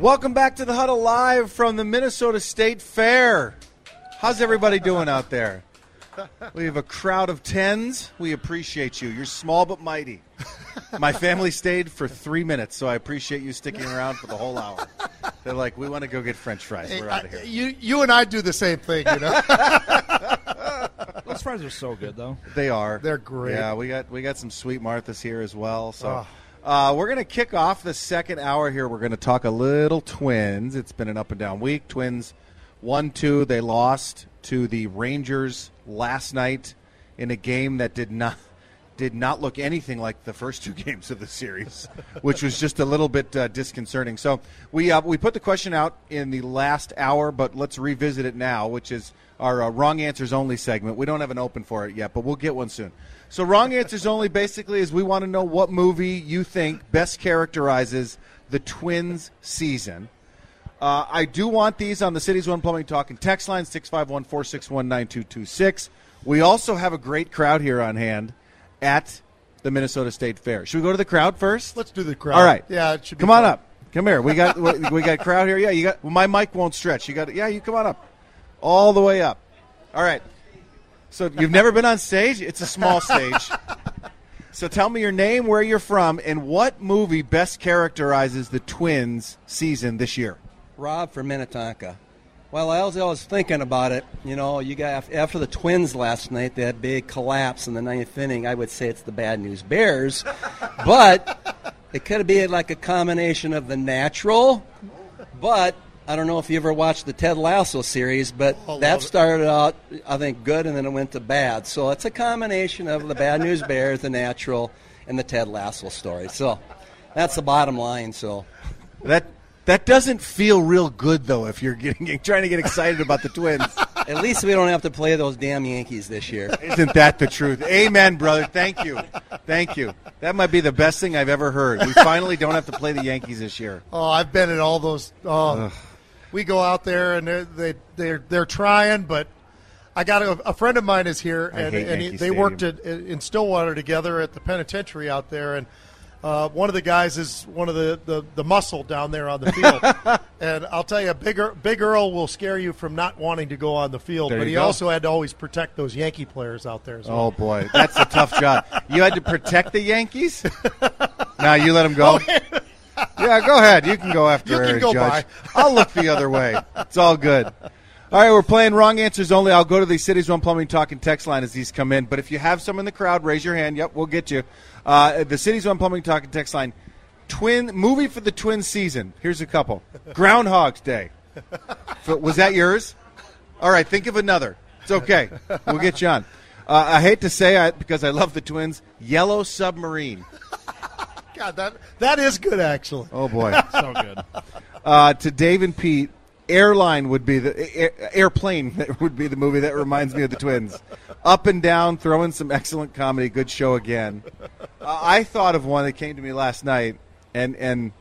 Welcome back to the Huddle Live from the Minnesota State Fair. How's everybody doing out there? We have a crowd of tens. We appreciate you. You're small but mighty. My family stayed for three minutes, so I appreciate you sticking around for the whole hour. They're like, we want to go get French fries. We're out of here. You, you and I do the same thing, you know. Those fries are so good, though. They are. They're great. Yeah, we got we got some sweet Marthas here as well. So. Oh. Uh, we're going to kick off the second hour here. We're going to talk a little Twins. It's been an up and down week. Twins one two. They lost to the Rangers last night in a game that did not did not look anything like the first two games of the series, which was just a little bit uh, disconcerting. So we uh, we put the question out in the last hour, but let's revisit it now, which is our uh, wrong answers only segment. We don't have an open for it yet, but we'll get one soon. So wrong answers only basically is we want to know what movie you think best characterizes the Twins season. Uh, I do want these on the Cities One Plumbing Talk and text line 651 461 9226. We also have a great crowd here on hand at the Minnesota State Fair. Should we go to the crowd first? Let's do the crowd. All right. Yeah, it should be Come on up. Come here. We got we we got crowd here. Yeah, you got well, my mic won't stretch. You got Yeah, you come on up. All the way up. All right. So you've never been on stage? It's a small stage. So tell me your name, where you're from, and what movie best characterizes the Twins season this year. Rob from Minnetonka. Well, I was, I was thinking about it. You know, you got after the Twins last night, that big collapse in the ninth inning. I would say it's the Bad News Bears, but it could be like a combination of the natural. But I don't know if you ever watched the Ted Lasso series, but Oh, love that it. started out, I think, good, and then it went to bad. So it's a combination of the Bad News Bears, the natural, and the Ted Lasso story. So that's the bottom line. So. That that doesn't feel real good though. If you're getting trying to get excited about the Twins, At least we don't have to play those damn Yankees this year. isn't that the truth? Amen, brother. Thank you, thank you. That might be the best thing I've ever heard. We finally don't have to play the Yankees this year. Oh, I've been at all those. Oh, we go out there and they're, they they're they're trying, but I got a, a friend of mine is here, and, and he, Yankee they worked at, in Stillwater together at the penitentiary out there, and. Uh, one of the guys is one of the, the, the muscle down there on the field, and I'll tell you, Big, Big Earl will scare you from not wanting to go on the field. There but he go. also had to always protect those Yankee players out there as well. Oh boy, that's a tough job. You had to protect the Yankees. Now you let them go. Yeah, go ahead. You can go after You can Eric go Judge. by. I'll look the other way. It's all good. All right, we're playing wrong answers only. I'll go to the Cities One Plumbing Talk and text line as these come in. But if you have some in the crowd, raise your hand. Yep, we'll get you. Uh, the Cities One Plumbing Talk and text line. Twin movie for the twin season. Here's a couple. Groundhog's Day. Was that yours? All right, think of another. It's okay. We'll get you on. Uh, I hate to say it because I love the twins. Yellow Submarine. God, that that is good actually. Oh boy. So good. Uh, to Dave and Pete, Airline would be the air, Airplane that would be the movie that reminds me of the twins. Up and down, throwing some excellent comedy. Good show again. Uh, I thought of one that came to me last night, and and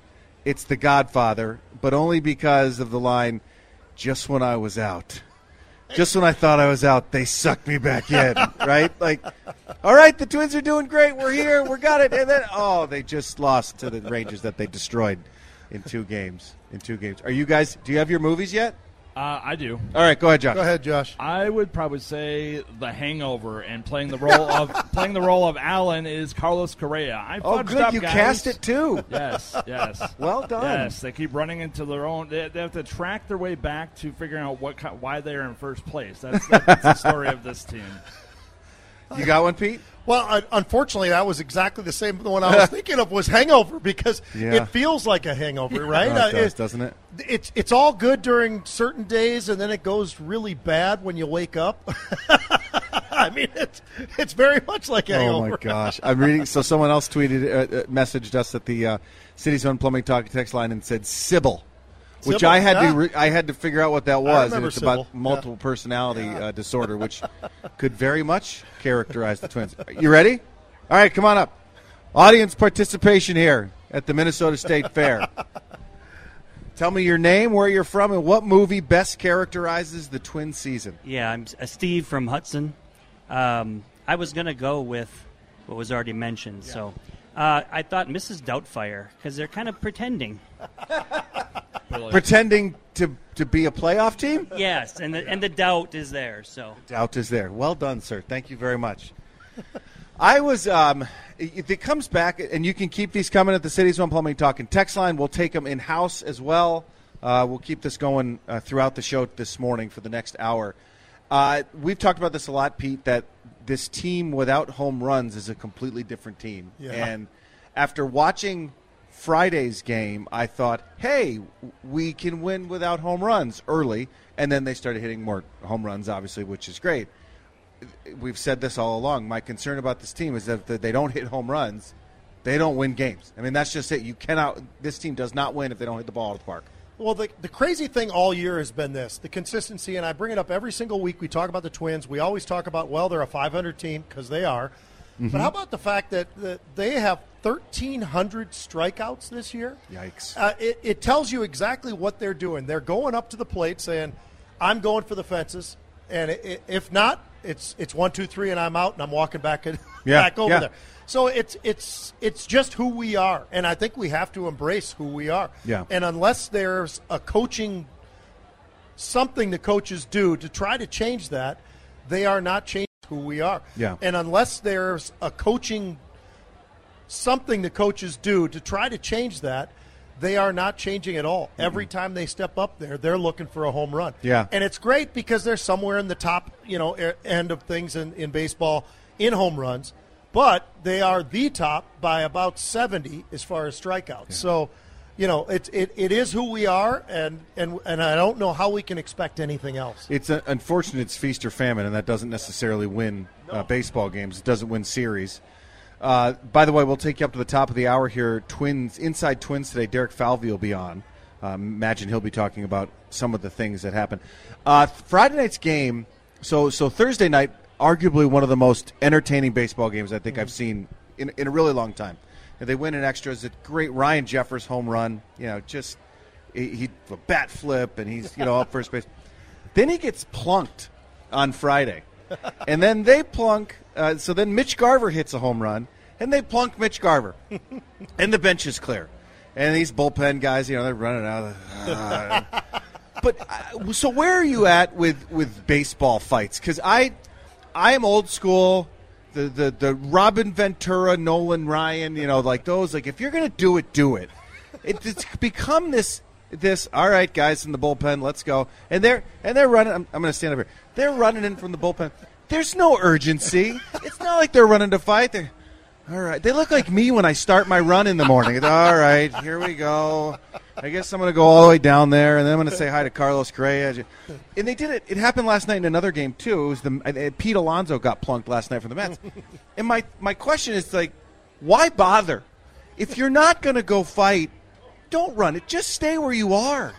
it's The Godfather, but only because of the line, "Just when I was out." Just when I thought I was out, they sucked me back in. right? Like, all right, the Twins are doing great. We're here. We got it. And then, oh, they just lost to the Rangers that they destroyed in two games. In two games. Are you guys? Do you have your movies yet? Uh, I do. All right, go ahead, Josh. Go ahead, Josh. I would probably say The Hangover, and playing the role of playing the role of Alan is Carlos Correa. I Oh, fudged good. up, You guys. cast it too. Yes, yes. Well done. Yes, they keep running into their own. They, they have to track their way back to figuring out what why they're in first place. That's, that's the story of this team. You got one, Pete? Well, un- unfortunately, that was exactly the same The one I was thinking of was Hangover because Yeah. it feels like a hangover, right? Uh, it does, doesn't it? It's it's all good during certain days, and then it goes really bad when you wake up. I mean, it's it's very much like Oh hangover. Oh my gosh! I'm reading. So someone else tweeted, uh, uh, messaged us at the uh, City's Own Plumbing Talk text line and said Sybil, which Sybil, I had yeah. to re- I had to figure out what that was, and remember it's about Sybil, multiple personality uh, disorder, which could very much characterize the twins. You ready? All right, come on up. Audience participation here at the Minnesota State Fair. Tell me your name, where you're from, and what movie best characterizes the twin season. Yeah, I'm uh, Steve from Hudson. Um, I was going to go with what was already mentioned. So uh, I thought Mrs. Doubtfire because they're kind of pretending. Pretending to, to be a playoff team? Yes, and the, and the doubt is there. So Doubt is there. Well done, sir. Thank you very much. I was. Um, if it comes back, and you can keep these coming at the City's One Plumbing Talk and text line. We'll take them in house as well. Uh, we'll keep this going uh, throughout the show this morning for the next hour. Uh, we've talked about this a lot, Pete. That this team without home runs is a completely different team. Yeah. And after watching Friday's game, I thought, hey, we can win without home runs early. And then they started hitting more home runs, obviously, which is great. We've said this all along. My concern about this team is that if they don't hit home runs, they don't win games. I mean, that's just it. You cannot. This team does not win if they don't hit the ball out of the park. Well, the, the crazy thing all year has been this the consistency, and I bring it up every single week. We talk about the Twins. We always talk about, well, they're a 500 team because they are. But how about the fact that, that they have 1,300 strikeouts this year? Yikes. Uh, it, it tells you exactly what they're doing. They're going up to the plate saying, I'm going for the fences. And i i if not, it's it's one, two, three, and I'm out, and I'm walking back, Yeah, back over yeah. there. So it's it's it's just who we are, and I think we have to embrace who we are. Yeah. And unless there's a coaching something the coaches do to try to change that, they are not changing who we are. Yeah. And unless there's a coaching something the coaches do to try to change that, they are not changing at all. Every time they step up there, they're looking for a home run. Yeah. And it's great because they're somewhere in the top, you know, end of things in, in baseball in home runs, but they are the top by about 70 as far as strikeouts. So, you know, it, it, it is who we are, and, and, and I don't know how we can expect anything else. It's uh unfortunate it's feast or famine, and that doesn't necessarily win uh, baseball games. It doesn't win series. Uh, by the way, we'll take you up to the top of the hour here. Twins inside Twins today. Derek Falvey will be on. Um, imagine he'll be talking about some of the things that happened. Uh, Friday night's game. So so Thursday night, arguably one of the most entertaining baseball games I think I've seen in, in a really long time. And they win in extras. A great Ryan Jeffers home run. You know, just he, he a bat flip, and he's you know up first base. Then he gets plunked on Friday. and then they plunk. Uh, so then Mitch Garver hits a home run, and they plunk Mitch Garver. and the bench is clear. And these bullpen guys, you know, they're running out of the. uh, but uh, so where are you at with, with baseball fights? Because I, I am old school. The, the the Robin Ventura, Nolan Ryan, you know, like those. Like if you're gonna do it, do it. it it's become this this. All right, guys in the bullpen, let's go. And they're and they're running. I'm, I'm gonna stand up here. They're running in from the bullpen. There's no urgency. It's not like they're running to fight. They're all right. They look like me when I start my run in the morning. All right, here we go. I guess I'm going to go all the way down there, and then I'm going to say hi to Carlos Correa. And they did it. It happened last night in another game too. It was the Pete Alonso got plunked last night from the Mets. and my my question is like, why bother? If you're not going to go fight, don't run it. Just stay where you are.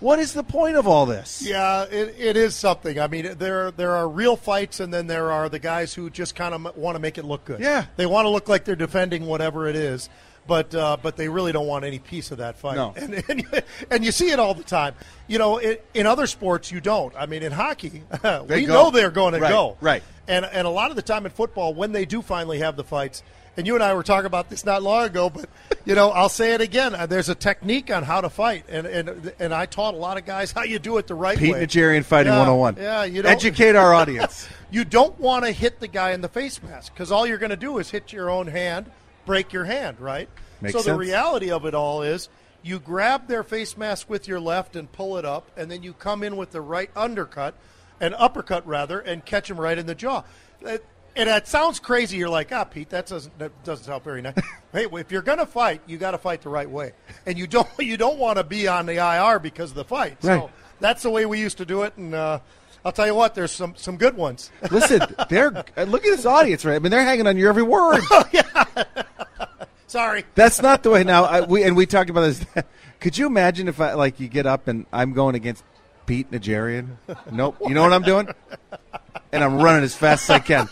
What is the point of all this? Yeah, it, it is something. I mean, there there are real fights, and then there are the guys who just kind of want to make it look good. Yeah. they want to look like they're defending whatever it is, but uh, but they really don't want any piece of that fight. No. and and, you- and you see it all the time. You know, it, in other sports you don't. I mean, in hockey, we go. know they're going to Right, go. right. And and a lot of the time in football, when they do finally have the fights, and you and I were talking about this not long ago, but you know, I'll say it again. uh, There's a technique on how to fight, and and and I taught a lot of guys how you do it the right Pete way. Najarian Fighting Yeah, 101. Yeah, you don't, Educate our audience. You don't want to hit the guy in the face mask because all you're going to do is hit your own hand, break your hand, right? Makes so the reality of it all is you grab their face mask with your left and pull it up, and then you come in with the right undercut, an uppercut rather, and catch him right in the jaw. And that sounds crazy. You're like, ah, Pete, that doesn't that doesn't sound very nice. hey, if you're going to fight, you got to fight the right way, and you don't you don't want to be on the IR because of the fight. Right. So that's the way we used to do it, and uh, I'll tell you what. There's some some good ones. Listen, they're uh, look at this audience, right? I mean, they're hanging on your every word. Yeah. Sorry. That's not the way. Now, I, we and we talked about this. Could you imagine if I like you get up and I'm going against Pete Najarian? Nope. You know what I'm doing? And I'm running as fast as I can.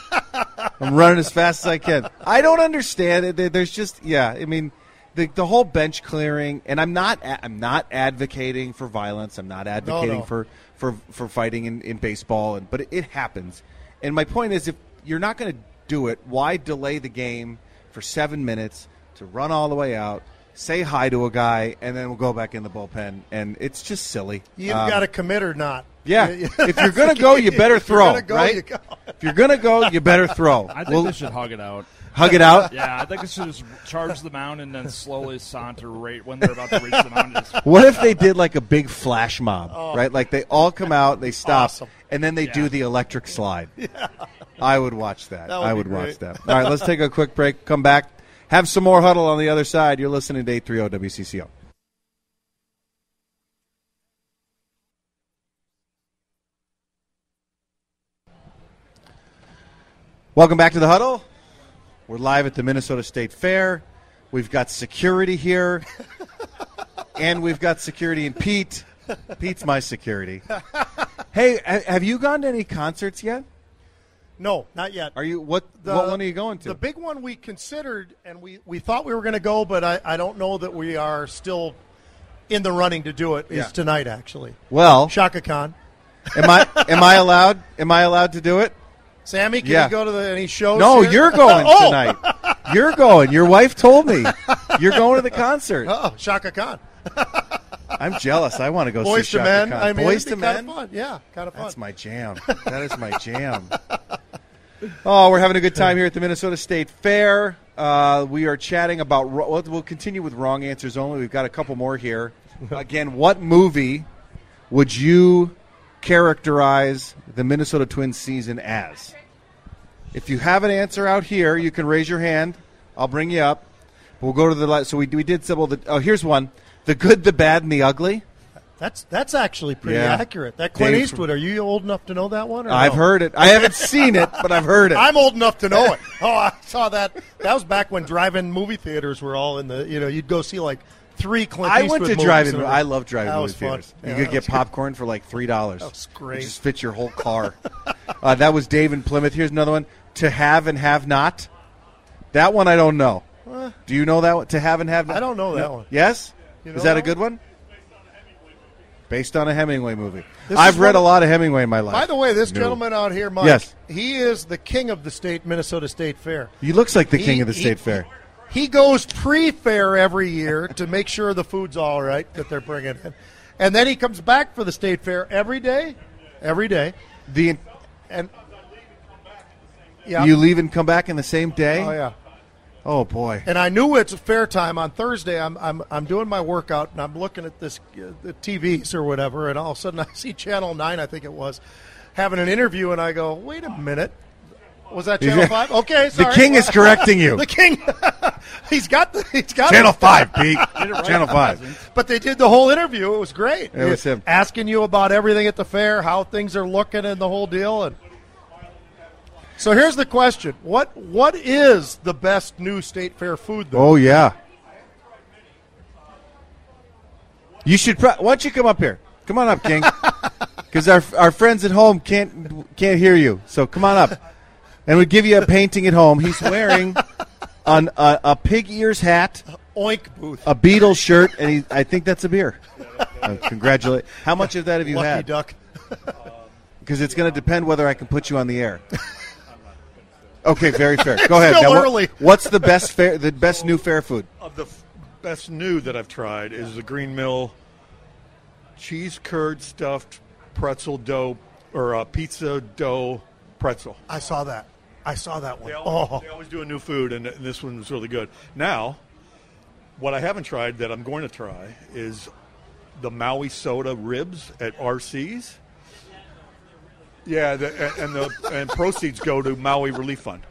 I'm running as fast as I can. I don't understand it. There's just yeah. I mean, the the whole bench clearing, and I'm not I'm not advocating for violence. I'm not advocating no. for for for fighting in, in baseball, and but it, it happens. And my point is, if you're not going to do it, why delay the game for seven minutes to run all the way out? Say hi to a guy, and then we'll go back in the bullpen, and it's just silly. You Um, got to commit or not. yeah. if you're gonna go, you better If you're throw, gonna go, right? you go. If you're gonna go, you better throw. I think We'll they should hug it out. hug it out. Yeah, I think they should just charge the mound and then slowly saunter right when they're about to reach the mound. What if they did like a big flash mob, right? Like they all come out, they stop, Oh. Awesome. and then they do the electric slide. Yeah. I would watch that. That would I would watch that. All right, let's take a quick break. Come back. Have some more huddle on the other side. You're listening to 830 WCCO. Welcome back to the huddle. We're live at the Minnesota State Fair. We've got security here, and we've got security in Pete. Pete's my security. Hey, have you gone to any concerts yet? No, not yet. Are you what? The- what one are you going to? The big one we considered, and we, we thought we were going to go, but I, I don't know that we are still in the running to do it. Is Yeah. tonight actually well, Chaka Khan. am I am I allowed? Am I allowed to do it? Sammy, can Yeah. you go to the, any shows? No, here? you're going oh! tonight. You're going. Your wife told me you're going to the concert. Oh, Chaka Khan. I'm jealous. I want to go Boys see to Chaka Men. Khan. I mean, Boys to be kinda Men. Fun. Yeah, kind of fun. That's my jam. That is my jam. Oh, we're having a good time here at the Minnesota State Fair. Uh, we are chatting about. We'll we'll continue with wrong answers only. We've got a couple more here. Again, what movie would you characterize the Minnesota Twins season as? If you have an answer out here, you can raise your hand. I'll bring you up. We'll go to the so we we did several. The, oh, here's one: the good, the bad, and the ugly. That's that's actually pretty Yeah. accurate. That Clint Eastwood. Are you old enough to know that one? Or I've no? heard it. I haven't seen it, but I've heard it. I'm old enough to know it. Oh, I saw that. That was back when drive-in movie theaters were all in the. You know, you'd go see like three Clint I Eastwood went to drive-in. in. I love drive-in That movie fun. theaters. Yeah, you could get good. popcorn for like three dollars. That was great. It just fits your whole car. uh, that was Dave in Plymouth. Here's another one: to have and have not. That one I don't know. Do you know that one? To have and have not. I don't know that one. Yes, You is know that a that good one? Based on a Hemingway movie. This I've read a lot of Hemingway in my life. By the way, this No. gentleman out here, Mike, Yes. he is the king of the state Minnesota State Fair. he looks like the king of the he- state fair. He goes pre-fair every year to make sure the food's all right that they're bringing in, and then he comes back for the state fair every day, every day, The and yeah, you leave and come back in the same day. oh yeah. Oh boy. And I knew it's a fair time on Thursday. I'm I'm I'm doing my workout and I'm looking at this uh, the TVs or whatever, and all of a sudden I see Channel Nine, I think it was, having an interview, and I go, wait a minute. Was that Channel Five? Okay, sorry. The king is correcting you. The king. he's got the. He's got Channel. Five, Pete. Channel Five. But they did the whole interview. It was great. It was him. asking you about everything at the fair, how things are looking, and the whole deal. And so here's the question: What what is the best new state fair food? Though? Oh yeah. You should. Pro- why don't you come up here? Come on up, King. Because our our friends at home can't can't hear you. So come on up, and we give you a painting at home. He's wearing an, a, a pig ears hat, Oink booth. a beetle shirt, and he, I think that's a beer. Uh, congratulate. How much of that have you Lucky had? duck. Because it's going to depend whether I can put you on the air. Okay, very fair. Go ahead. still Now, what- what's the best fair, the best new fair food? Of the f- best new that I've tried is the Green Mill cheese curd stuffed pretzel dough or uh, pizza dough pretzel. I saw that. I saw that one. They always, Oh, they always do a new food, and, and this one was really good. Now, what I haven't tried that I'm going to try is the Maui soda ribs at RC's. Yeah, the, and the and proceeds go to Maui Relief Fund.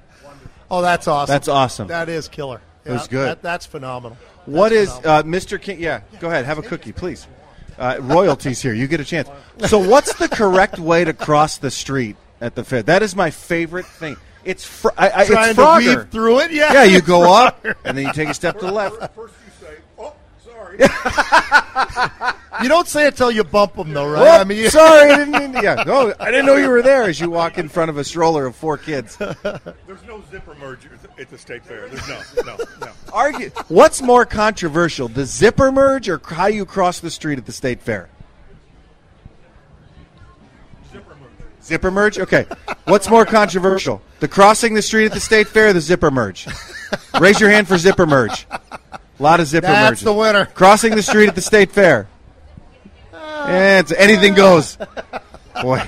oh, that's awesome. That's awesome. That is killer. It was good. That, that's phenomenal. What That's is phenomenal. uh, Mr. King? Yeah, go ahead. Have a cookie, please. Uh, royalties here. You get a chance. So, what's the correct way to cross the street at the fair? That is my favorite thing. It's fr- I, I, Trying it's to weave through it. Yeah. Yeah, you go up and then you take a step to the left. First you say, "Oh, sorry." You don't say it till you bump them, though, right? Whoop, I mean, you- sorry, I didn't mean to. Yeah, no, I didn't know you were there. As you walk in front of a stroller of four kids, There's no zipper merger at the state fair. There's no, no, no. argue. What's more controversial, the zipper merge or how you cross the street at the state fair? Zipper merge. Zipper merge. Okay. What's more controversial, the crossing the street at the state fair, or the zipper merge? Raise your hand for zipper merge. A lot of zipper merge. That's merges. the winner. Crossing the street at the state fair. Yeah, it's, anything goes. Boy,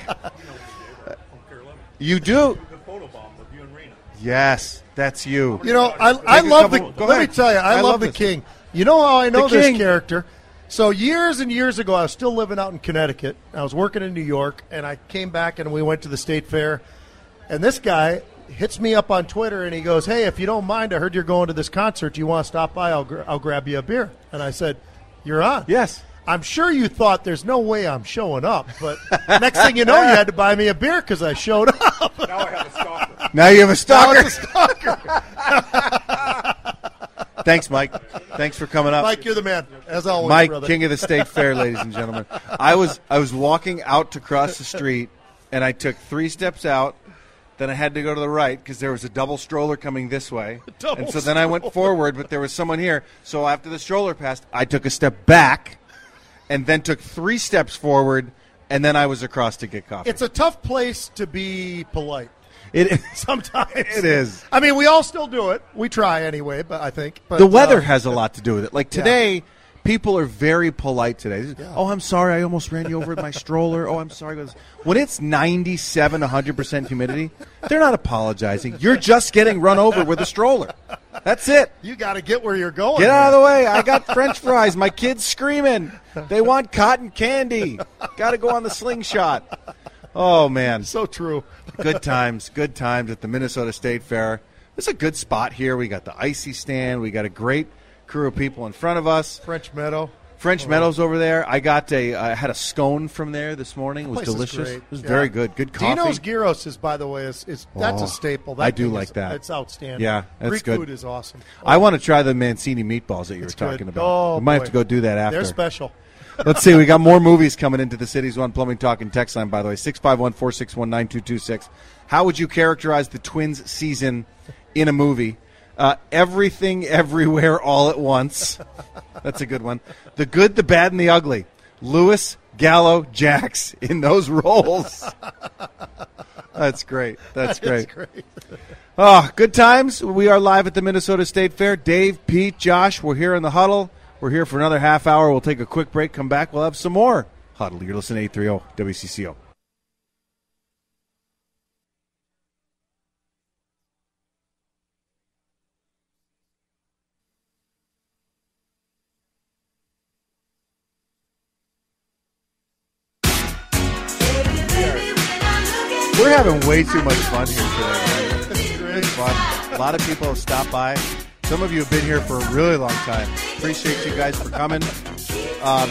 you do. The photo bomb with you and Rena. Yes, that's you. You know, I, I love the. let ahead. me tell you, I, I love, love the this. king. You know how I know The this king. character? So years and years ago, I was still living out in Connecticut. I was working in New York, and I came back and we went to the state fair. And this guy hits me up on Twitter and he goes, "Hey, if you don't mind, I heard you're going to this concert. Do you want to stop by? I'll gr- I'll grab you a beer." And I said, "You're on." Yes. I'm sure you thought there's no way I'm showing up, but next thing you know, you had to buy me a beer because I showed up. Now I have a stalker. Now you have a Now stalker. it's a stalker. Thanks, Mike. Thanks for coming up. Mike, you're the man, as always, Mike, brother. king of the state fair, ladies and gentlemen. I was I was walking out to cross the street, and I took three steps out. Then I had to go to the right because there was a double stroller coming this way, Double and so then I went forward, but there was someone here. So after the stroller passed, I took a step back, and then took three steps forward, and then I was across to get coffee. It's a tough place to be polite. It, Sometimes It is. I mean, we all still do it. We try anyway, but I think but, the weather uh, has a lot to do with it. Like today, people are very polite today. Oh, I'm sorry, I almost ran you over with my stroller. Oh, I'm sorry. When it's 97, 100 percent humidity, they're not apologizing. You're just getting run over with a stroller. That's it. You got to get where you're going. Get out of the way. I got French fries. My kids screaming. They want cotton candy. Got to go on the slingshot. Oh man, So true. good times, good times at the Minnesota State Fair. It's a good spot here. We got the icy stand. We got a great crew of people in front of us. French Meadow. French Meadows over there. I got a. I had a scone from there this morning. It was delicious. great. It was Yeah. very good. Good coffee. Dino's Gyros is, by the way, is, is that's Oh, a staple. That I do like is- that. It's outstanding. Yeah, that's Greek good. food is awesome. I want to try the Mancini meatballs that you It's were good. talking about. Oh, we might have to go do that after. They're special. Let's see. We got more movies coming into the Cities One Plumbing Talk and text line, by the way. 651 461 9226. How would you characterize the Twins season in a movie? Uh, everything, everywhere, all at once. That's a good one. The good, the bad, and the ugly. Lewis, Gallo, Jax in those roles. That's great. That's great. great. Oh, good times. We are live at the Minnesota State Fair. Dave, Pete, Josh, we're here in the huddle. We're here for another half hour. We'll take a quick break, come back. We'll have some more huddle. You're listening to 830 WCCO. Having way too much fun here today. It's fun. A lot of people have stopped by. Some of you have been here for a really long time. Appreciate you guys for coming. Um,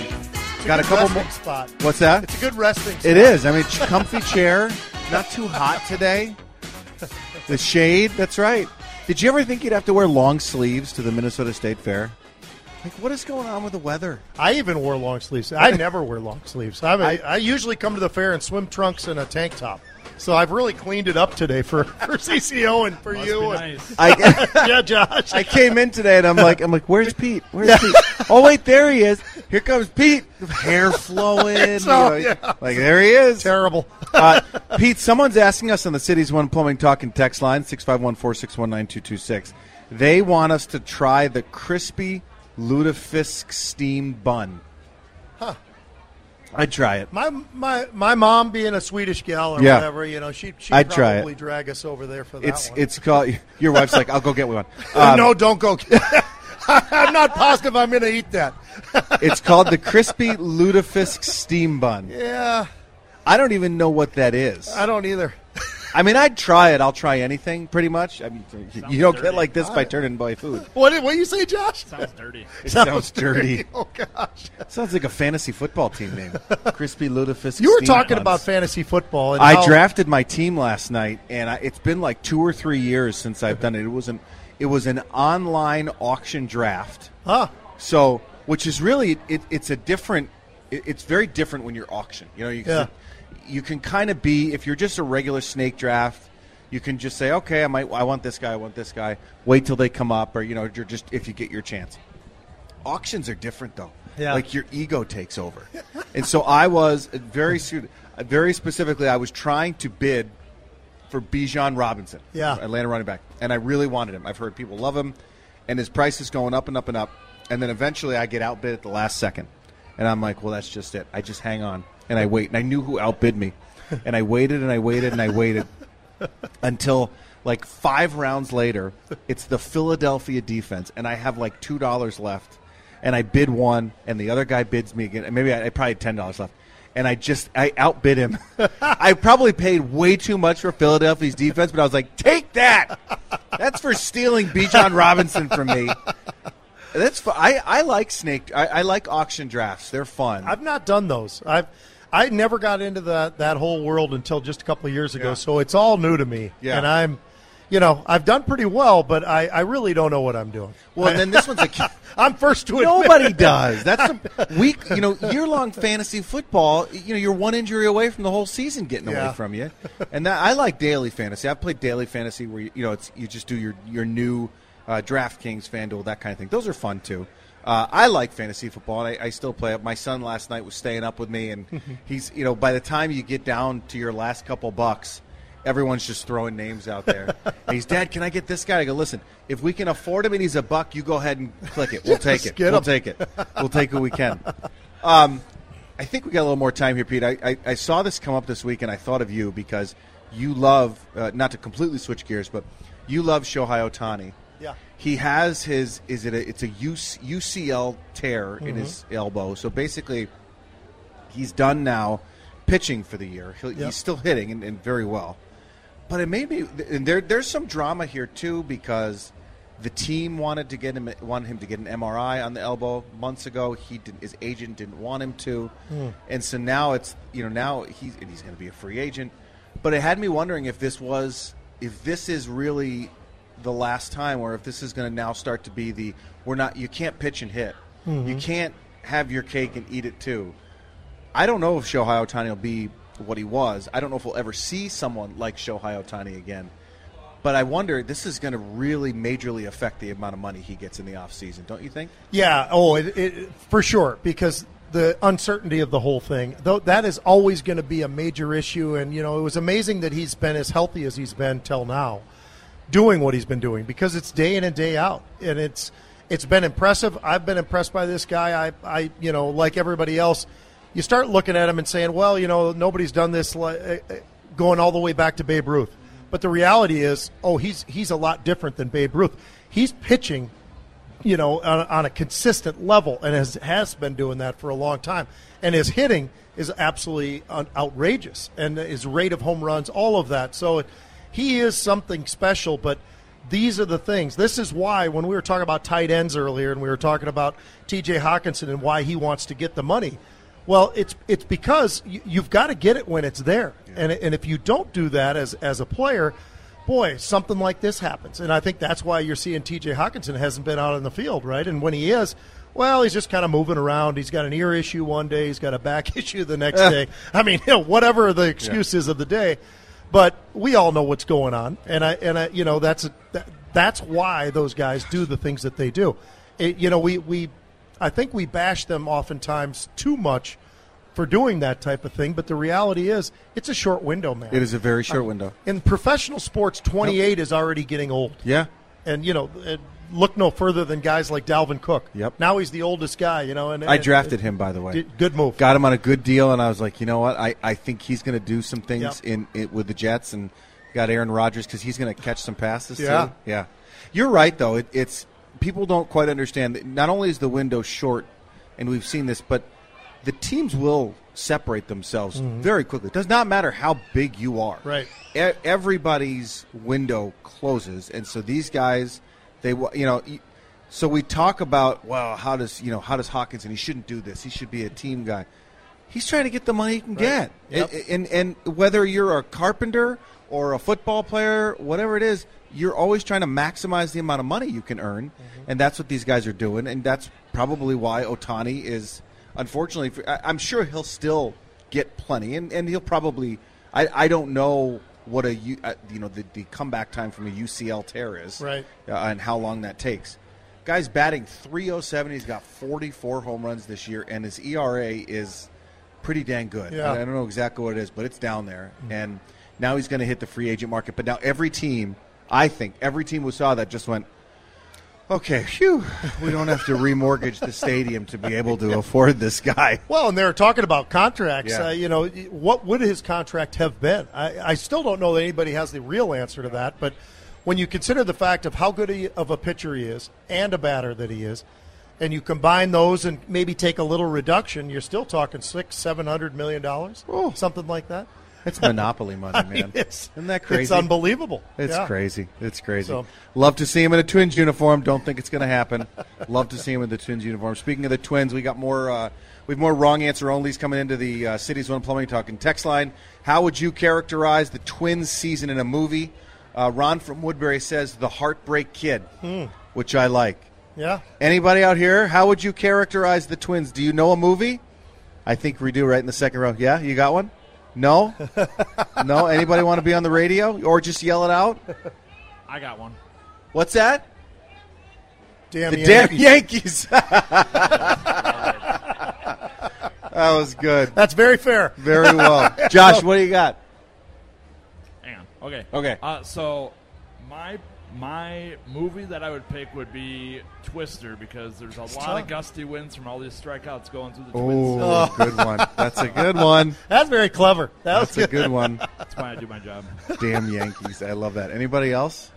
got a couple more. spot. What's that? It's a good resting. spot. It is. I mean, comfy chair. Not too hot today. The shade. That's right. Did you ever think you'd have to wear long sleeves to the Minnesota State Fair? Like, what is going on with the weather? I even wore long sleeves. I never wear long sleeves. I, mean, I- I, usually come to the fair in swim trunks and a tank top. So I've really cleaned it up today for, for CCO and for Must you. be and- nice. I, yeah, Josh. I came in today and I'm like, I'm like, where's Pete? Where's Pete? Oh wait, there he is. Here comes Pete. Hair flowing. So, you know, yeah. Like there he is. Terrible. Uh, Pete, someone's asking us on the city's One Plumbing Talk and Text line, 651-461-9226. They want us to try the crispy lutefisk steam bun. Huh. I'd try it. My my my mom being a Swedish gal or Yeah. whatever, you know, she she'd I'd try probably it. drag us over there for that It's one. it's called. Your wife's like, I'll go get one. Um, no, don't go. I'm not positive I'm going to eat that. it's called the crispy lutefisk steam bun. Yeah, I don't even know what that is. I don't either. I mean, I'd try it. I'll try anything, pretty much. I mean, you- Sounds you don't dirty. get like this by turning boy food. What did what you say, Josh? Sounds dirty. It sounds dirty. Oh gosh. Sounds like a fantasy football team name. Crispy Lutefisk. You were talking Puns. about fantasy football. And I how- drafted my team last night, and I, it's been like two or three years since I've done it. It was an it was an online auction draft. Huh. So, which is really it, it's a different. It, it's very different when you're auction. You know, you Yeah. You can kind of be if you're just a regular snake draft. You can just say, okay, I might, I want this guy, I want this guy. Wait till they come up, or you know, you're just if you get your chance. Auctions are different though. Yeah. Like your ego takes over, and so I was very, su- very specifically, I was trying to bid for Bijan Robinson, Yeah. Atlanta running back, and I really wanted him. I've heard people love him, and his price is going up and up and up. And then eventually, I get outbid at the last second, and I'm like, "Well, that's just it." I just hang on and I wait, and I knew who outbid me, and I waited and I waited and I waited until like five rounds later, it's the Philadelphia defense, and I have like two dollars left, and I bid one, and the other guy bids me again, and maybe I, I probably had ten dollars left, and I just I outbid him. I probably paid way too much for Philadelphia's defense, but I was like, take that. That's for stealing Bijan Robinson from me. That's fu- I I like snake. I, I like auction drafts. They're fun. I've not done those. I've I never got into that that whole world until just a couple of years ago. Yeah. So it's all new to me. Yeah. And I'm, you know, I've done pretty well, but I, I really don't know what I'm doing. well, and then this one's a. I'm first to admit. Nobody does. That's some week, you know, year-long fantasy football. You know, you're one injury away from the whole season getting Yeah. away from you. And that I like daily fantasy. I've played daily fantasy where you, you know it's you just do your your new uh, DraftKings, FanDuel, that kind of thing. Those are fun too. Uh, I like fantasy football, and I, I still play it. My son last night was staying up with me, and he's you know by the time you get down to your last couple bucks, everyone's just throwing names out there. and he's, Dad, can I get this guy? I go, listen, if we can afford him and he's a buck, you go ahead and click it. We'll take it. We'll him. take it. We'll take who we can. Um, I think we got a little more time here, Pete. I, I, I saw this come up this week, and I thought of you because you love, uh, not to completely switch gears, but you love Shohei Ohtani. Yeah. He has his, is it a, it's a UCL tear in his Mm-hmm. elbow. So basically, he's done now pitching for the year. He'll, Yep. He's still hitting and, and very well. But it made me, and there, there's some drama here too because the team wanted to get him, wanted him to get an MRI on the elbow months ago. He didn't, his agent didn't want him to, and so now it's, you know, now he's and he's going to be a free agent. But it had me wondering if this was, if this is really the last time, or if this is going to now start to be the, we're not, you can't pitch and hit, mm-hmm. you can't have your cake and eat it too. I don't know if Shohei Ohtani will be what he was. I don't know if we'll ever see someone like Shohei Ohtani again. But I wonder, this is going to really majorly affect the amount of money he gets in the offseason, don't you think? Yeah. Oh, it, it, for sure. Because the uncertainty of the whole thing, though, that is always going to be a major issue. And you know, it was amazing that he's been as healthy as he's been till now, doing what he's been doing because it's day in and day out, and it's it's been impressive. I've been impressed by this guy. I, I you know, like everybody else, you start looking at him and saying, well, you know, nobody's done this li- uh, uh, going all the way back to Babe Ruth. But the reality is, oh, he's he's a lot different than Babe Ruth. He's pitching you know, on, on a consistent level, and has has been doing that for a long time. And his hitting is absolutely outrageous, and his rate of home runs, all of that. So he is something special. But these are the things. This is why when we were talking about tight ends earlier, and we were talking about T.J. Hockenson and why he wants to get the money. Well, it's it's because you, you've got to get it when it's there, and and if you don't do that as as a player, boy, something like this happens. And I think that's why you're seeing TJ Hockenson hasn't been out in the field, right? And when he is, well, he's just kind of moving around. He's got an ear issue one day, he's got a back issue the next day. I mean, you know, whatever the excuse is of the day. But we all know what's going on, and I and I, you know that's that, that's why those guys do the things that they do. It, you know, we we I think we bash them oftentimes too much for doing that type of thing, but the reality is it's a short window, man. It is a very short window. In professional sports, 28 is already getting old. Yeah. And, you know, look no further than guys like Dalvin Cook. Yep. Now he's the oldest guy, you know. And I and- drafted him, by the way. Did- Good move. Got him on a good deal, and I was like, you know what? I, I think he's going to do some things Yep. in it with the Jets, and got Aaron Rodgers because he's going to catch some passes Yeah. too. Yeah, you're right though. It, it's people don't quite understand. That not only is the window short, and we've seen this, but the teams will separate themselves very quickly. It does not matter how big you are. Right. E- everybody's window closes, and so these guys, they you know. So we talk about well, how does you know how does Hockenson He shouldn't do this. He should be a team guy. He's trying to get the money he can get, Yep. and, and and whether you're a carpenter or a football player, whatever it is, you're always trying to maximize the amount of money you can earn, Mm-hmm. and that's what these guys are doing, and that's probably why Ohtani is. Unfortunately, I- I'm sure he'll still get plenty, and, and he'll probably. I, I don't know what a uh, you know the, the comeback time from a UCL tear is, Right. uh, and how long that takes. Guy's batting 307. He's got 44 home runs this year, and his ERA is pretty dang good. Yeah. I, I don't know exactly what it is, but it's down there. And now he's going to hit the free agent market. But now every team, I think, every team who saw that just went, okay, phew, we don't have to remortgage the stadium to be able to afford this guy. Well, and they're talking about contracts. Yeah. Uh, you know, what would his contract have been? I, I still don't know that anybody has the real answer to that. But when you consider the fact of how good he, of a pitcher he is and a batter that he is, and you combine those and maybe take a little reduction, you're still talking six, seven hundred million dollars, something like that. It's monopoly money, man. it's, Isn't that crazy? It's unbelievable. It's Yeah. crazy. It's crazy. So- Love to see him in a Twins uniform. Don't think it's going to happen. Love to see him in the Twins uniform. Speaking of the Twins, we got more. Uh, we have more wrong answer onlys coming into the uh, Cities One Plumbing Talking text line. How would you characterize the Twins season in a movie? Uh, Ron from Woodbury says the Heartbreak Kid, Hmm. which I like. Yeah. Anybody out here? How would you characterize the Twins? Do you know a movie? I think we do right in the second row. Yeah, you got one? No? no? Anybody want to be on the radio or just yell it out? I got one. What's that? Damn The Yankees. damn Yankees. that was good. That's very fair. Very well. Josh, what do you got? Hang on. Okay. Okay. Uh, so my my movie that I would pick would be Twister because there's a lot tough. of gusty winds from all these strikeouts going through the Oh, Twins. good one. That's a good one. That's very clever. That That's was a good one. That's why I do my job. Damn Yankees. I love that. Anybody else?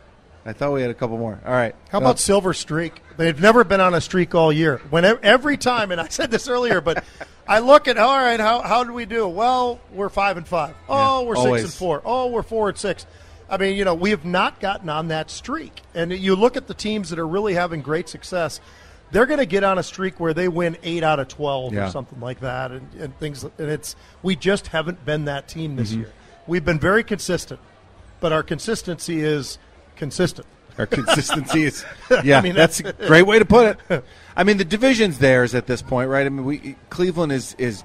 I thought we had a couple more. All right. How about uh, Silver Streak? They've never been on a streak all year. When every time, and I said this earlier, but I look at all right, how how do we do? Well, we're five and five. Oh, Yeah, we're always. six and four. Oh, we're four and six. I mean, you know, we have not gotten on that streak. And you look at the teams that are really having great success. They're going to get on a streak where they win eight out of twelve Yeah. or something like that, and, and things. And it's we just haven't been that team this Mm-hmm. year. We've been very consistent, but our consistency is consistent. Our consistency is, yeah, I mean, that's, that's- a great way to put it. I mean, the division's theirs at this point, right? I mean, we Cleveland is is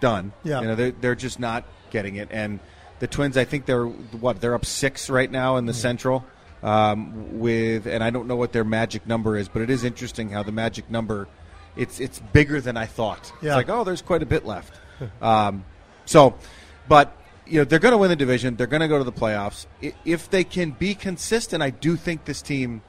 done. Yeah. you know, they're they're just not getting it, and the Twins, I think they're what they're up six right now in the Mm-hmm. Central. Um, with and I don't know what their magic number is, but it is interesting how the magic number, it's it's bigger than I thought. Yeah. It's like oh, there's quite a bit left. um, so, but you know they're going to win the division. They're going to go to the playoffs. If they can be consistent, I do think this team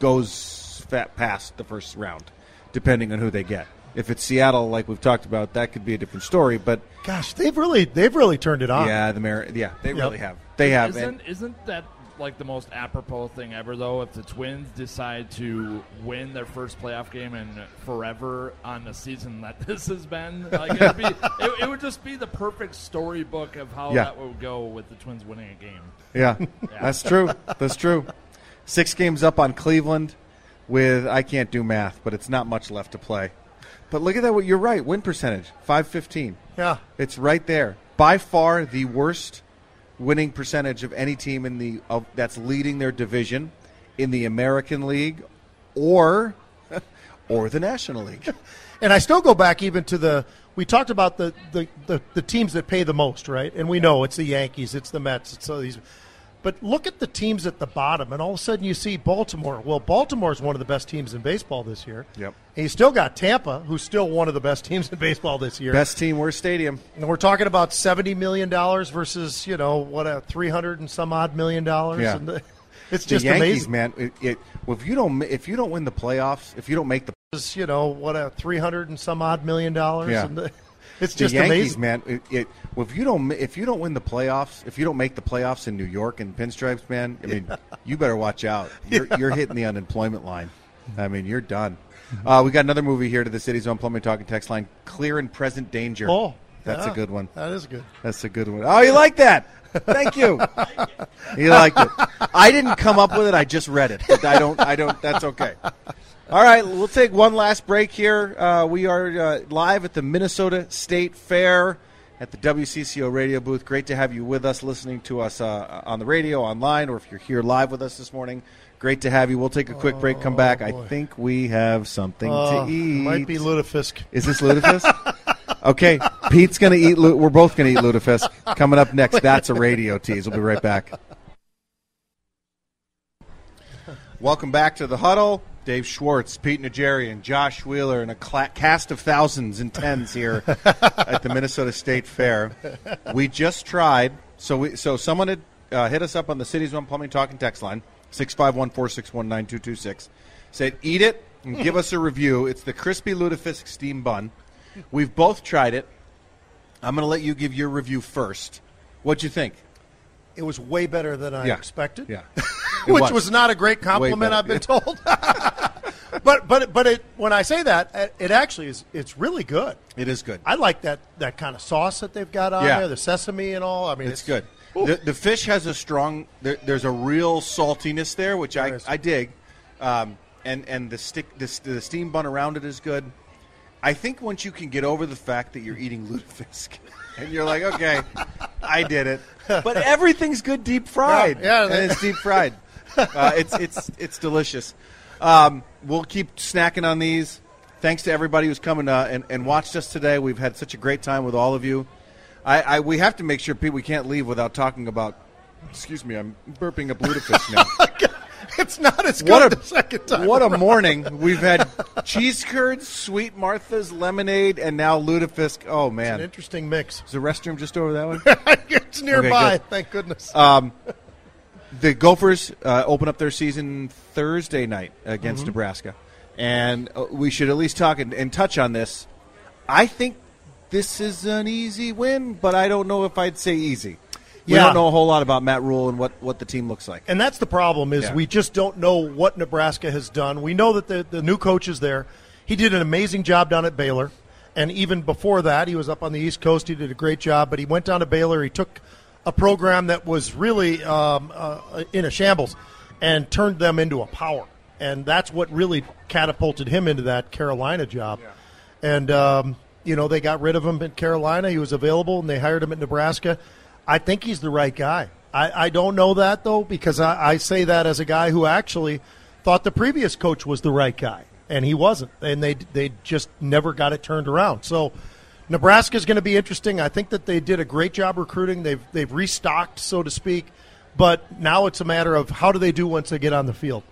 goes fat past the first round, depending on who they get. If it's Seattle, like we've talked about, that could be a different story. But Gosh, they've really they've really turned it on. yeah, the Mar- yeah, they Yep. really have. They have. Isn't and- isn't that like the most apropos thing ever though? If the Twins decide to win their first playoff game in forever on the season that this has been, like it'd be, it, it would just be the perfect storybook of how Yeah. that would go with the Twins winning a game. Yeah, that's true. That's true. Six games up on Cleveland with I can't do math, but it's not much left to play. But look at that. What you're right. Win percentage five fifteen. Yeah. It's right there. By far the worst winning percentage of any team in the of, that's leading their division in the American League or or the National League. And I still go back even to the we talked about the, the, the, the teams that pay the most, right? And we know it's the Yankees, it's the Mets, it's all these but look at the teams at the bottom, and all of a sudden you see Baltimore. Well, Baltimore is one of the best teams in baseball this year. Yep. And you still got Tampa, who's still one of the best teams in baseball this year. Best team, worst stadium. And we're talking about seventy million dollars versus you know what a three hundred and some odd million dollars. Yeah. And the- it's The just Yankees, amazing. man. It, it, well, if you don't if you don't win the playoffs, if you don't make the you know what a three hundred and some odd million dollars. Yeah. The- it's the just Yankees, amazing. man. It, it, well, if you don't if you don't win the playoffs, if you don't make the playoffs in New York and pinstripes, man, I mean, you better watch out. You're, you're hitting the unemployment line. I mean, you're done. Uh, we got another movie here to the City Zone Plumbing Talking text line. Clear and present danger. Oh, That's Yeah, a good one. That is good. That's a good one. Oh, you like that? Thank you. you liked it. I didn't come up with it. I just read it. I don't. I don't. That's okay. All right, we'll take one last break here. Uh, we are uh, live at the Minnesota State Fair at the WCCO radio booth. Great to have you with us, listening to us uh, on the radio, online, or if you're here live with us this morning. Great to have you. We'll take a quick break, come back. I think we have something to eat. Might be lutefisk. Is this lutefisk? okay, Pete's going to eat. We're both going to eat lutefisk. Coming up next, that's a radio tease. We'll be right back. Welcome back to the huddle. Dave Schwartz, Pete Najarian, Josh Wheeler, and a cla- cast of thousands and tens here at the Minnesota State Fair. We just tried. So we so someone had uh, hit us up on the Cities One Plumbing Talking text line six five one four six one nine two two six. Said eat it and give us a review. It's the crispy lutefisk steam bun. We've both tried it. I'm going to let you give your review first. What'd you think? It was way better than I Yeah. expected. Yeah. which was. was. not a great compliment. I've been told. But but but it when I say that, it- actually is. It's really good. It is good. I like that that kind of sauce that they've got on Yeah. there, the sesame and all. I mean, It's good. The, the fish has a strong. There, there's a real saltiness there, which I, There is. I dig, um, and and the stick the, the steam bun around it is good. I think once you can get over the fact that you're eating lutefisk, and you're like, okay, I did it, but everything's good deep fried. Yeah, yeah, and it's deep fried. Uh, it's it's it's delicious. Um, we'll keep snacking on these. Thanks to everybody who's coming uh, and, and watched us today. We've had such a great time with all of you. I, I we have to make sure, Pete, we can't leave without talking about. Excuse me, I'm burping up lutefisk now. it's not as good a the second time. what a morning! We've had cheese curds, sweet Martha's lemonade, and now lutefisk. Oh An man, interesting mix. is the restroom just over that way? it's nearby. good. Thank goodness. Um, the Gophers uh, open up their season Thursday night against Mm-hmm. Nebraska, and uh, we should at least talk and, and touch on this. I think this is an easy win, but I don't know if I'd say easy. We Yeah. don't know a whole lot about Matt Rhule and what, what the team looks like. And that's the problem is Yeah. we just don't know what Nebraska has done. We know that the, the new coach is there. He did an amazing job down at Baylor. And even before that, he was up on the East Coast. He did a great job. But he went down to Baylor. He took a program that was really um, uh, in a shambles and turned them into a power. And that's what really catapulted him into that Carolina job. And, um, you know, they got rid of him in Carolina. He was available, and they hired him at Nebraska. I think he's the right guy. I, I don't know that, though, because I, I say that as a guy who actually thought the previous coach was the right guy, and he wasn't. And they, they just never got it turned around. So Nebraska's going to be interesting. I think that they did a great job recruiting. They've, they've restocked, so to speak. But now it's a matter of how do they do once they get on the field.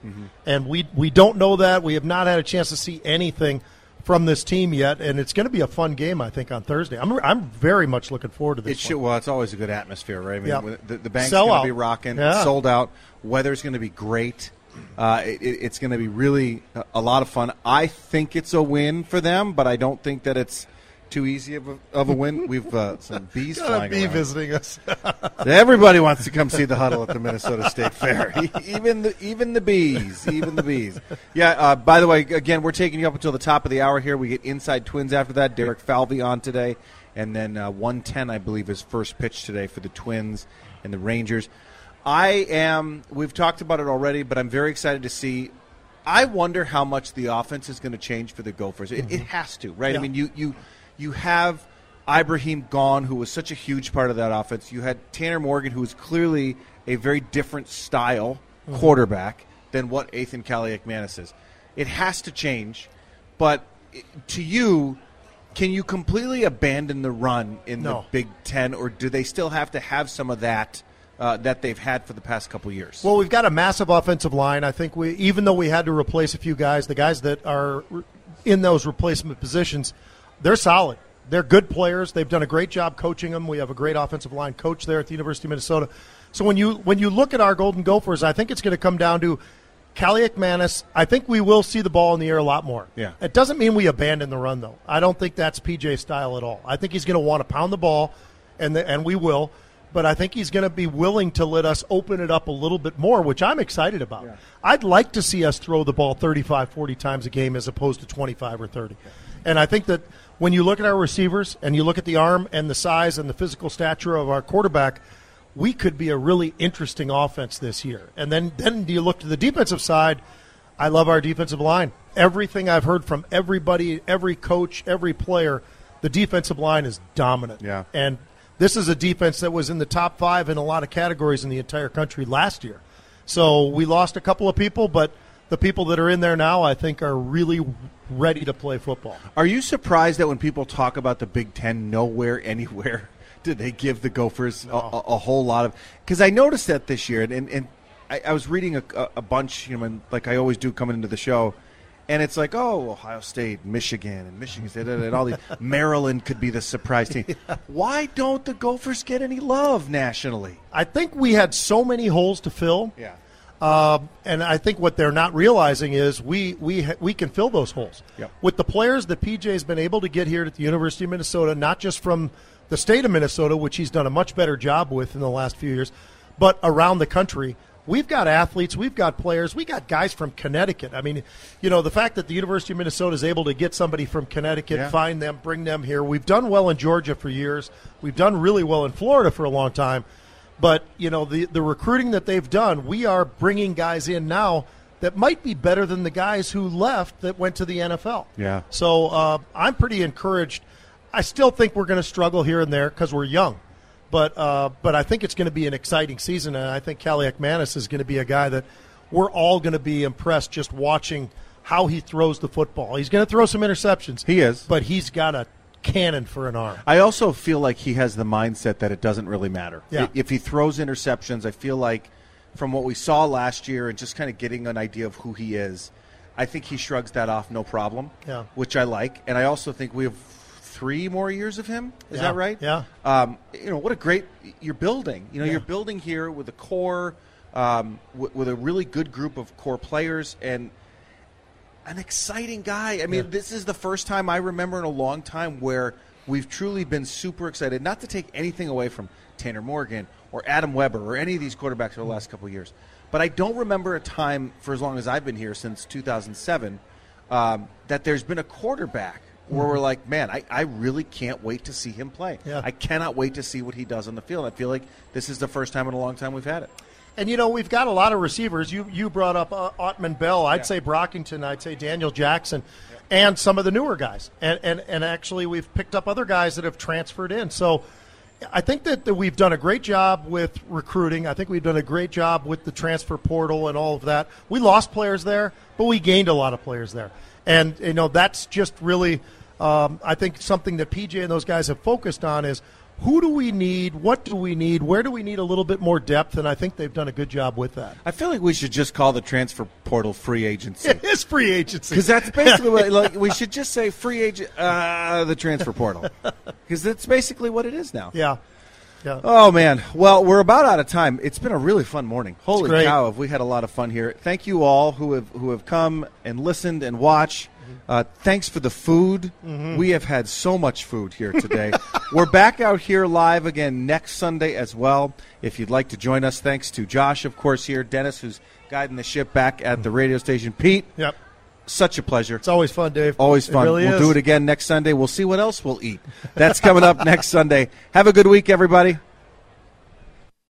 And we, we don't know that. We have not had a chance to see anything from this team yet, and it's going to be a fun game, I think, on Thursday. I'm, I'm very much looking forward to this. It should. Well, it's always a good atmosphere, right? I mean, Yeah. the, the bank's going to be rocking, Yeah. sold out. Weather's going to be great. Uh, it, it- it's going to be really a lot of fun. I think it's a win for them, but I don't think that it's too easy of a, of a win. We've uh, some bees Got a flying bee around. visiting us. Everybody wants to come see the huddle at the Minnesota State Fair. even the even the bees, even the bees. Yeah. Uh, by the way, again, we're taking you up until the top of the hour here. We get Inside Twins after that. Derek Falvey on today, and then uh, one ten, I believe, is first pitch today for the Twins and the Rangers. I am. We've talked about it already, but I'm very excited to see. I wonder how much the offense is going to change for the Gophers. It, it has to, right? I mean, you you you have Ibrahim gone, who was such a huge part of that offense. You had Tanner Morgan, who was clearly a very different style quarterback than what Ethan Kaliak is. It has to change, but to you, can you completely abandon the run in No. the Big Ten, or do they still have to have some of that uh, that they've had for the past couple years? Well, we've got a massive offensive line. I think we, even though we had to replace a few guys, the guys that are in those replacement positions, they're solid. They're good players. They've done a great job coaching them. We have a great offensive line coach there at the University of Minnesota. So when you when you look at our Golden Gophers, I think it's going to come down to Kaliakmanis. I think we will see the ball in the air a lot more. Yeah. It doesn't mean we abandon the run though. I don't think that's PJ style at all. I think he's going to want to pound the ball, and the, and we will. but I think he's going to be willing to let us open it up a little bit more, which I'm excited about. I'd like to see us throw the ball 35, 40 times a game as opposed to 25 or 30. And I think that when you look at our receivers and you look at the arm and the size and the physical stature of our quarterback, we could be a really interesting offense this year. And then then you look to the defensive side. I love our defensive line. Everything I've heard from everybody, every coach, every player, the defensive line is dominant. Yeah. And this is a defense that was in the top five in a lot of categories in the entire country last year. So we lost a couple of people, but the people that are in there now, I think, are really ready to play football. Are you surprised that when people talk about the Big Ten, nowhere, anywhere, did they give the Gophers a, a, a whole lot of? Because I noticed that this year, and, and, and I, I was reading a, a, a bunch, you know, like I always do coming into the show, and it's like, oh, Ohio State, Michigan, and Michigan State, and all these. Maryland could be the surprise team. Why don't the Gophers get any love nationally? I think we had so many holes to fill. Yeah. Um, and I think what they're not realizing is we we ha- we can fill those holes Yep. with the players that PJ's been able to get here at the University of Minnesota, not just from the state of Minnesota, which he's done a much better job with in the last few years, but around the country. We've got athletes, we've got players, we got guys from Connecticut. I mean, you know, the fact that the University of Minnesota is able to get somebody from Connecticut, Yeah. find them, bring them here. We've done well in Georgia for years. We've done really well in Florida for a long time. But you know the the recruiting that they've done, we are bringing guys in now that might be better than the guys who left that went to the NFL. Yeah. So uh, I'm pretty encouraged. I still think we're going to struggle here and there because we're young, but uh, but I think it's going to be an exciting season, and I think Kaliakmanis is going to be a guy that we're all going to be impressed just watching how he throws the football. He's going to throw some interceptions. He is. but he's got a cannon for an arm. I also feel like he has the mindset that it doesn't really matter. Yeah. If he throws interceptions, I feel like from what we saw last year and just kind of getting an idea of who he is, I think he shrugs that off no problem. Yeah. Which I like, and I also think we have three more years of him. Is Yeah. that right? Yeah. Um, you know what a great you're building. You know Yeah. you're building here with a core, um, w- with a really good group of core players and an exciting guy. I mean, Yeah. this is the first time I remember in a long time where we've truly been super excited. Not to take anything away from Tanner Morgan or Adam Weber or any of these quarterbacks over the last couple of years, but I don't remember a time for as long as I've been here since 2007 um, that there's been a quarterback where we're like, man, I, I really can't wait to see him play. Yeah. I cannot wait to see what he does on the field. I feel like this is the first time in a long time we've had it. And you know we've got a lot of receivers. You you brought up uh, Autman-Bell. I'd say Brockington. I'd say Daniel Jackson, and some of the newer guys. And, and and actually we've picked up other guys that have transferred in. So I think that, that we've done a great job with recruiting. I think we've done a great job with the transfer portal and all of that. We lost players there, but we gained a lot of players there. And you know that's just really um, I think something that PJ and those guys have focused on is who do we need? What do we need? Where do we need a little bit more depth? And I think they've done a good job with that. I feel like we should just call the transfer portal free agency. It is free agency. Because that's basically what like we should just say free agent uh, the transfer portal because that's basically what it is now. yeah, yeah. Oh man, well we're about out of time. It's been a really fun morning. Holy cow, have we had a lot of fun here? Thank you all who have who have come and listened and watched. Uh, thanks for the food. We have had so much food here today. We're back out here live again next Sunday as well. If you'd like to join us, thanks to Josh, of course, here, Dennis, who's guiding the ship back at the radio station. Pete, Yep. such a pleasure. It's always fun, Dave. Always fun. really we'll is. do it again next Sunday. We'll see what else we'll eat. That's coming up next Sunday. Have a good week, everybody.